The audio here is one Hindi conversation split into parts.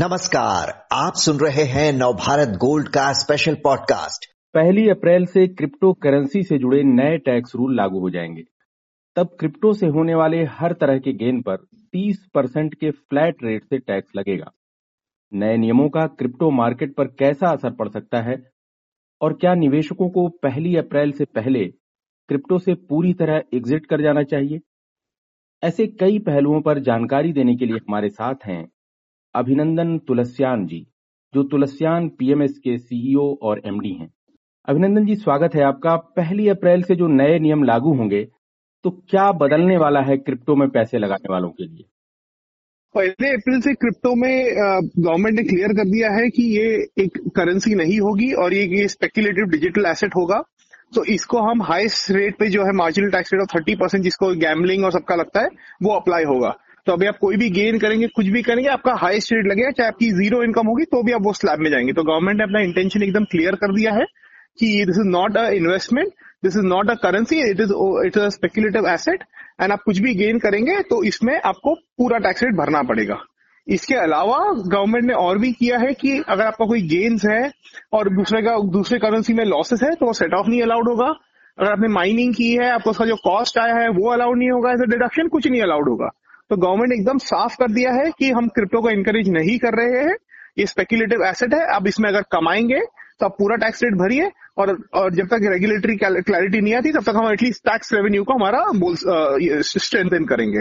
नमस्कार, आप सुन रहे हैं नवभारत गोल्ड का स्पेशल पॉडकास्ट पहली अप्रैल से क्रिप्टो करेंसी से जुड़े नए टैक्स रूल लागू हो जाएँगे। तब क्रिप्टो से होने वाले हर तरह के गेन पर 30 परसेंट के फ्लैट रेट से टैक्स लगेगा। नए नियमों का क्रिप्टो मार्केट पर कैसा असर पड़ सकता है? और क्या निवेशकों को पहली अप्रैल से पहले क्रिप्टो से पूरी तरह एग्जिट कर जाना चाहिए? ऐसे कई पहलुओं पर जानकारी देने के लिए हमारे साथ हैं अभिनंदन तुलस्यान जी, जो तुलस्यान पीएमएस के सीईओ और एमडी हैं। अभिनंदन जी, स्वागत है आपका। पहली अप्रैल से जो नए नियम लागू होंगे तो क्या बदलने वाला है क्रिप्टो में पैसे लगाने वालों के लिए? पहले अप्रैल से क्रिप्टो में गवर्नमेंट ने क्लियर कर दिया है कि ये एक करेंसी नहीं होगी और ये ये स्पेक्युलेटिव डिजिटल एसेट होगा। तो इसको हम हाईएस्ट रेट पे जो है marginal tax rate of thirty percent जिसको गैमलिंग और सबका लगता है, वो अप्लाई होगा। तो अभी आप कोई भी गेन करेंगे, कुछ भी करेंगे, आपका हाईएस्ट रेट लगेगा, चाहे आपकी ज़ीरो इनकम होगी तो भी आप वो स्लैब में जाएँगे। तो गवर्नमेंट ने अपना इंटेंशन एकदम क्लियर कर दिया है कि this is not a investment this is not a currency it is it is a speculative asset and आप कुछ भी गेन करेंगे तो इसमें आपको पूरा टैक्स रेट भरना पड़ेगा। इसके अलावा गवर्नमेंट ने और भी किया है कि अगर आपका कोई गेन्स है और दूसरे का, दूसरे करेंसी में लॉसेस है तो वो सेट ऑफ़ नहीं अलाउड होगा। अगर आपने माइनिंग की है, आपको उसका जो कॉस्ट आया है, वो अलाउड नहीं होगा एज अ डिडक्शन कुछ नहीं अलाउड होगा। तो गवर्नमेंट एकदम साफ़ कर दिया है कि हम क्रिप्टो को इंकरेज नहीं कर रहे हैं। ये स्पेक्युलेटिव एसेट है। अब इसमें अगर कमाएँगे तो आप पूरा टैक्स रेट भरिए और और जब तक रेगुलेटरी क्लैरिटी नहीं आती, तब तक हम एटलीस्ट टैक्स रेवेन्यू को हमारा स्ट्रेंथन करेंगे।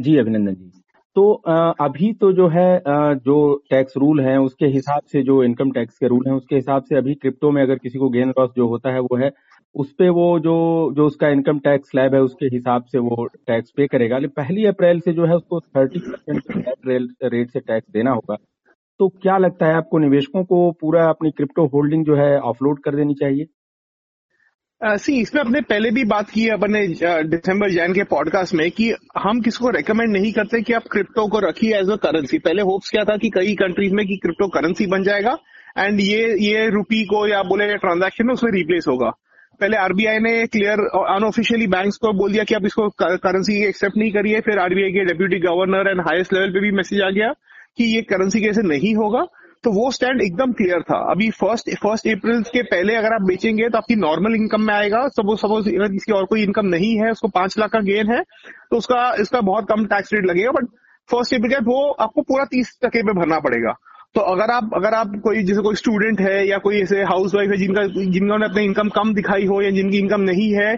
जी, अभिनंदन जी। तो अभी तो जो है जो टैक्स रूल है, उसके हिसाब से जो इनकम टैक्स के रूल है, उसके हिसाब से अभी क्रिप्टो में अगर किसी को गेन लॉस जो होता है, वो है उस पे वो जो जो उसका इनकम टैक्स स्लैब है उसके हिसाब से वो टैक्स पे करेगा। लेकिन पहली अप्रैल से जो है उसको थर्टी परसेंट रेट से टैक्स देना होगा। तो क्या लगता है आपको निवेशकों को पूरा अपनी क्रिप्टो होल्डिंग जो है ऑफलोड कर देनी चाहिए? सी uh, इसमें अपने पहले भी बात की है अपने दिसंबर जैन के पॉडकास्ट में कि हम किसको रेकमेंड नहीं करते कि आप क्रिप्टो को रखिए एज अ करेंसी पहले होप्स क्या था कि कई कंट्रीज़ में कि क्रिप्टो करेंसी बन जाएगा एंड ये ये रुपी को या बोले ट्रांजैक्शन उसमें रिप्लेस होगा। पहले आरबीआई ने क्लियर अनऑफिशियली बैंक्स को बोल दिया कि आप इसको करेंसी एक्सेप्ट नहीं करिए। फिर आरबीआई के deputy governor and highest level पे भी मैसेज आ गया कि ये करेंसी कैसे नहीं होगा। तो वो स्टैंड एकदम क्लियर था। अभी फ़र्स्ट फ़र्स्ट अप्रैल के पहले अगर आप बेचेंगे तो आपकी नॉर्मल इनकम में आएगा। सपोज़ सपोज़ इसकी और कोई इनकम नहीं है, उसको पाँच लाख का गेन है तो उसका, इसका बहुत कम टैक्स रेट लगेगा। बट फ़र्स्ट अप्रैल वो आपको पूरा तीस टके पे भरना पड़ेगा। तो अगर आप अगर आप कोई, जैसे कोई स्टूडेंट है या कोई ऐसे हाउस वाइफ है जिनका जिन्होंने अपनी इनकम कम दिखाई हो या जिनकी इनकम नहीं है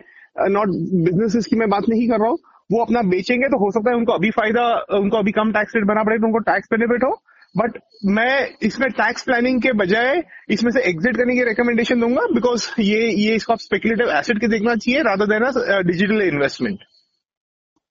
नॉट बिज़नेस की मैं बात नहीं कर रहा हूँ, वो अपना बेचेंगे तो हो सकता है उनको अभी फ़ायदा उनको अभी कम टैक्स रेट बना पड़े तो उनको टैक्स बेनिफिट हो। बट मैं इसमें टैक्स प्लानिंग के बजाय इसमें से एग्जिट करने की रिकमेंडेशन दूँगा बिकॉज़ ये ये इसको आप स्पेकुलेटिव एसेट के देखना चाहिए राधा देना डिजिटल इन्वेस्टमेंट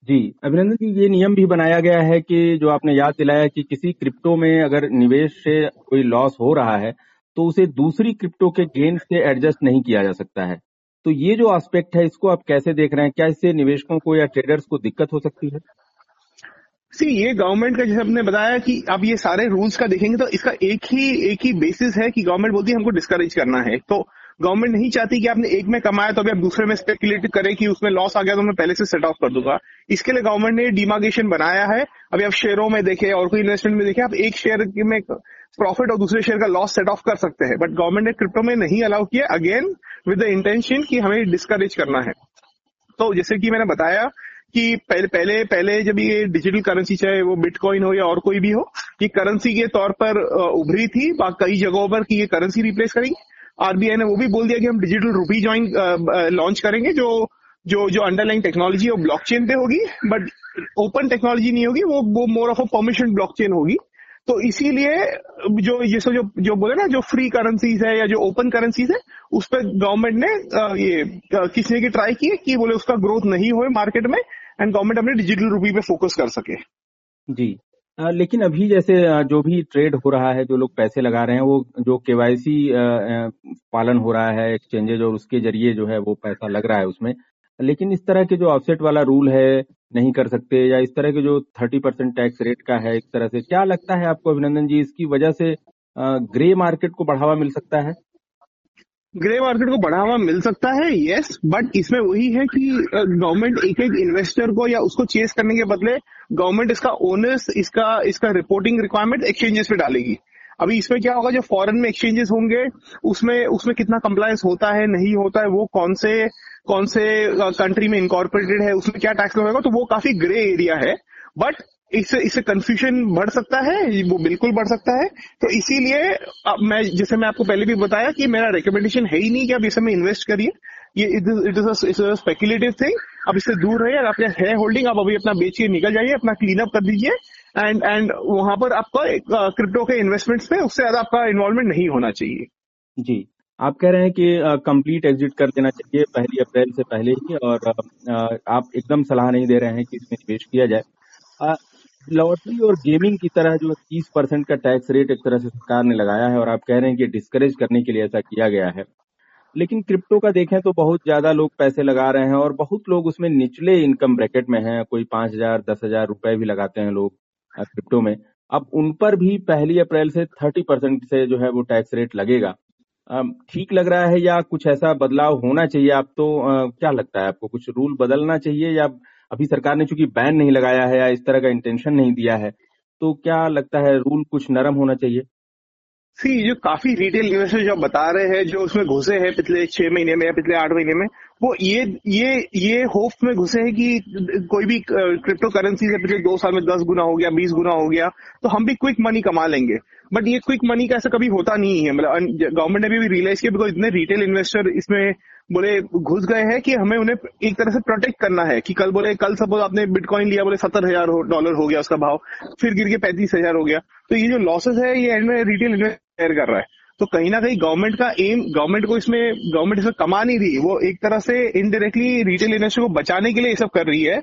जी, अभिनंदन जी, ये नियम भी बनाया गया है कि जो आपने याद दिलाया कि किसी क्रिप्टो में अगर निवेश से कोई लॉस हो रहा है तो उसे दूसरी क्रिप्टो के गेन से एडजस्ट नहीं किया जा सकता है। तो ये जो एस्पेक्ट है, इसको आप कैसे देख रहे हैं? क्या इससे निवेशकों को या ट्रेडर्स को दिक्कत हो सकती है? सी, ये गवर्नमेंट का, जैसे आपने बताया कि अब ये सारे रूल्स का देखेंगे तो इसका एक ही एक ही बेसिस है कि गवर्नमेंट बोलती है हमको डिस्करेज करना है। तो गवर्नमेंट नहीं चाहती कि आपने एक में कमाया तो अभी आप दूसरे में स्पेकुलेट करें कि उसमें लॉस आ गया तो मैं पहले से सेट ऑफ़ कर दूँगा। इसके लिए गवर्नमेंट ने डिमार्गेशन बनाया है। अभी आप शेयरों में देखें और कोई इन्वेस्टमेंट में देखें, आप एक शेयर में प्रॉफिट और दूसरे शेयर का लॉस सेट ऑफ़ कर सकते हैं। बट गवर्नमेंट ने क्रिप्टो में नहीं अलाउ किया। अगेन विद द इंटेंशन कि हमें डिस्करेज करना है। तो जैसे कि मैंने बताया कि पहले पहले पहले जब ये डिजिटल करेंसी चाहे वो बिटकॉइन हो या और कोई भी हो, ये करेंसी के तौर पर उभरी थी। कई जगहों पर कि ये करेंसी रिप्लेस करेगी। आरबीआई ने वो भी बोल दिया कि हम डिजिटल रूपी ज्वाइन लॉन्च करेंगे, जो जो जो अंडरलाइन टेक्नोलॉजी वो ब्लॉकचेन पे होगी बट ओपन टेक्नोलॉजी नहीं होगी, वो वो more of a permission blockchain होगी। तो इसीलिए जो, ये सो जो जो बोले ना, जो फ्री करेंसीज है या जो ओपन करेंसीज है, उस पर गवर्नमेंट ने ये किसी ने की ट्राई की, कि बोले उसका ग्रोथ नहीं हो मार्केट में एंड गवर्नमेंट अपने डिजिटल रूपी पे फोकस कर सके। जी। लेकिन अभी जैसे जो भी ट्रेड हो रहा है, जो लोग पैसे लगा रहे हैं, वो, जो केवाईसी पालन हो रहा है एक्सचेंजेज और उसके ज़रिए जो है वो पैसा लग रहा है उसमें। लेकिन इस तरह के जो ऑफसेट वाला रूल है, नहीं कर सकते या इस तरह के जो थर्टी परसेंट टैक्स रेट का है, इस तरह से, क्या लगता है आपको अभिनंदन जी, इसकी वजह से ग्रे मार्केट को बढ़ावा मिल सकता है? ग्रे मार्केट को बढ़ावा मिल सकता है यस बट इसमें वही है कि गवर्नमेंट एक एक इन्वेस्टर को या उसको चेस करने के बदले गवर्नमेंट इसका ओनर्स इसका इसका रिपोर्टिंग रिक्वायरमेंट एक्सचेंजेस पे डालेगी। अभी इसमें क्या होगा, जो फॉरेन में एक्सचेंजेस होंगे, उसमें उसमें कितना कंप्लायंस होता है, नहीं होता है, वो कौन से कौन से कंट्री में इनकॉर्पोरेटेड है, उसमें क्या टैक्स लगेगा तो वो काफ़ी ग्रे एरिया है। बट इससे इससे कंफ्यूजन बढ़ सकता है वो बिल्कुल बढ़ सकता है। तो इसीलिए मैं जैसे मैं आपको पहले भी बताया कि मेरा रिकमेंडेशन है ही नहीं कि आप इस समय इन्वेस्ट करिए। ये इट इज़ स्पेकुलेटिव थिंग अब इससे दूर रहिए आपके है होल्डिंग आप अभी अपना बेचिए निकल जाइए अपना क्लीन अप कर दीजिए। एंड एंड वहाँ पर आपका क्रिप्टो के इन्वेस्टमेंट्स में उससे ज़्यादा आपका इन्वॉल्वमेंट नहीं होना चाहिए। जी। आप कह रहे हैं कि कंप्लीट एग्जिट कर देना चाहिए पहली अप्रैल से पहले ही और आ, आप एकदम सलाह नहीं दे रहे हैं कि इसमें निवेश किया जाए। लॉटरी और गेमिंग की तरह जो तीस परसेंट का टैक्स रेट एक तरह से सरकार ने लगाया है और आप कह रहे हैं कि डिस्करेज करने के लिए ऐसा किया गया है। लेकिन क्रिप्टो का देखें तो बहुत ज़्यादा लोग पैसे लगा रहे हैं और बहुत लोग उसमें निचले इनकम ब्रैकेट में हैं। कोई पाँच हज़ार, दस हज़ार रुपए भी लगाते हैं लोग क्रिप्टो में। अब उन पर भी पहली अप्रैल से थर्टी परसेंट से जो है वो टैक्स रेट लगेगा। ठीक लग रहा है या कुछ ऐसा बदलाव होना चाहिए? आप तो क्या लगता है आपको? कुछ रूल बदलना चाहिए या अभी सरकार ने चूँकि बैन नहीं लगाया है या इस तरह का इंटेंशन नहीं दिया है तो क्या लगता है रूल कुछ नरम होना चाहिए? सी जो काफ़ी रिटेल इन्वेस्टर जो बता रहे हैं, जो उसमें घुसे हैं पिछले छह महीने में या पिछले आठ महीने में, वो ये ये ये होप में घुसे हैं कि कोई भी क्रिप्टो करेंसी से पिछले दो साल में दस गुना हो गया, बीस गुना हो गया तो हम भी क्विक मनी कमा लेंगे। बट ये क्विक मनी का ऐसा कभी होता नहीं है। मतलब गवर्नमेंट ने भी रियलाइज़ किया बिकॉज़ इतने रिटेल इन्वेस्टर इसमें बोले, घुस गए हैं कि हमें उन्हें एक तरह से प्रोटेक्ट करना है कि कल बोले, कल सपोज़ आपने बिटकॉइन लिया, बोले, सत्तर हज़ार डॉलर हो गया उसका भाव, फिर गिर के पैंतीस हज़ार हो गया। तो ये जो लॉसेस है, ये एंड में रिटेल इन्वेस्टर कर रहा है। तो कहीं ना कहीं गवर्नमेंट का एम गवर्नमेंट को इसमें गवर्नमेंट इसमें कमा नहीं रही, वो एक तरह से इनडायरेक्टली रिटेल इन्वेस्टर को बचाने के लिए ये सब कर रही है।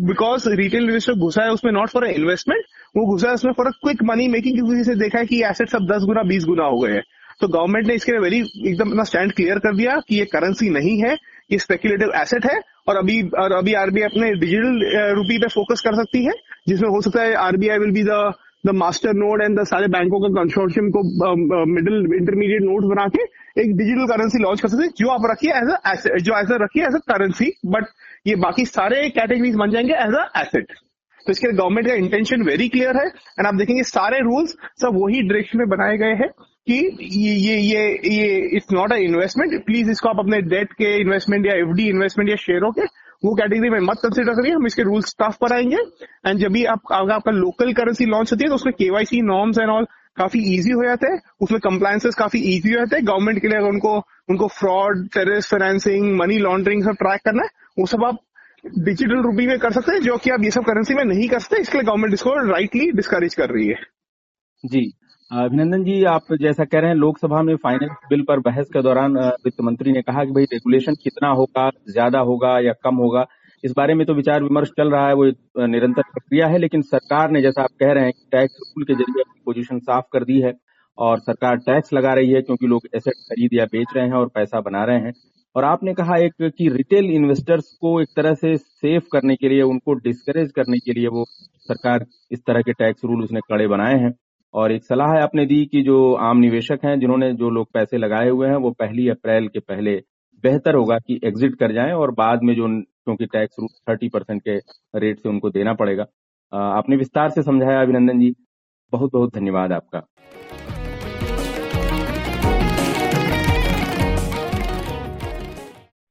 बिकॉज़ रिटेल इन्वेस्टर घुसा है उसमें नॉट फॉर इन्वेस्टमेंट वो घुसा है उसमें for a quick money making की से देखा है कि एसेट सब दस गुना, बीस गुना हो गए हैं। तो गवर्नमेंट ने इसके लिए वेरी एकदम अपना स्टैंड क्लियर कर दिया कि ये करेंसी नहीं है, ये स्पेकुलेटिव एसेट है और अभी और अभी आरबीआई अपने डिजिटल रूपी पे फोकस कर सकती है, जिसमें हो सकता है RBI will be the the master node and the सारे बैंकों का कंसोर्शियम को मिडिल इंटरमीडिएट नोट बना के एक डिजिटल करेंसी लॉन्च कर सकते हैं, जो आप रखिए एज अ जो एज अ रखिए एज अ करेंसी बट ये बाकी सारे कैटेगरीज बन जाएँगे एज अ एसेट तो इसके लिए गवर्नमेंट का इंटेंशन वेरी क्लियर है एंड आप देखेंगे सारे रूल्स सब वही डायरेक्शन में बनाए गए हैं। कि ये ये ये ये it's not a investment please इसको आप अपने डेट के इन्वेस्टमेंट या एफडी इन्वेस्टमेंट या शेयरों के वो कैटेगरी में मत कंसिडर करिए। हम इसके रूल्स टफ पर आएँगे। एंड जब भी आप, अगर आपका लोकल करेंसी लॉन्च होती है तो उसमें केवाईसी नॉर्म्स एंड ऑल काफ़ी इजी हो जाते हैं। उसमें कंप्लायंसेस काफ़ी इजी हो जाते हैं। गवर्नमेंट के लिए अगर उनको उनको fraud terrorist financing money laundering सब ट्रैक करना है, वो सब आप डिजिटल रूपी में कर सकते हैं, जो कि आप ये सब करेंसी में नहीं कर सकते। इसके लिए गवर्नमेंट इसको राइटली डिस्करेज कर रही है। जी। अभिनंदन जी, आप जैसा कह रहे हैं, लोकसभा में फाइनेंस बिल पर बहस के दौरान वित्त मंत्री ने कहा कि भाई रेगुलेशन कितना होगा, ज़्यादा होगा या कम होगा, इस बारे में तो विचार विमर्श चल रहा है, वो निरंतर प्रक्रिया है, लेकिन सरकार ने, जैसा आप कह रहे हैं टैक्स रूल के ज़रिए अपनी पोजीशन साफ़ कर दी है और सरकार टैक्स लगा रही है क्योंकि लोग एसेट खरीद या बेच रहे हैं और पैसा बना रहे हैं। और आपने कहा एक कि रिटेल इन्वेस्टर्स को एक तरह से सेफ़ करने के लिए, उनको डिस्करेज करने के लिए वो सरकार इस तरह के टैक्स रूल उसने कड़े बनाए हैं। और एक सलाह आपने दी कि जो आम निवेशक हैं, जिन्होंने जो लोग पैसे लगाए हुए हैं, वो पहली अप्रैल के पहले बेहतर होगा कि एग्जिट कर जाएँ और बाद में जो क्योंकि टैक्स थर्टी परसेंट के रेट से उनको देना पड़ेगा। आपने विस्तार से समझाया, अभिनंदन जी। बहुत बहुत धन्यवाद आपका।